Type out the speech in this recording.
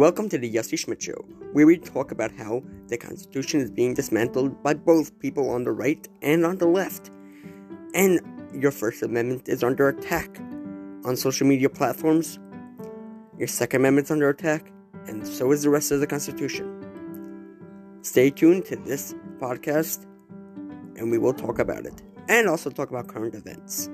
Welcome to the Yossi Schmidt Show, where we talk about how the Constitution is being dismantled by both people on the right and on the left. And your First Amendment is under attack on social media platforms. Your Second Amendment is under attack, and so is the rest of the Constitution. Stay tuned to this podcast, and we will talk about it, and also talk about current events.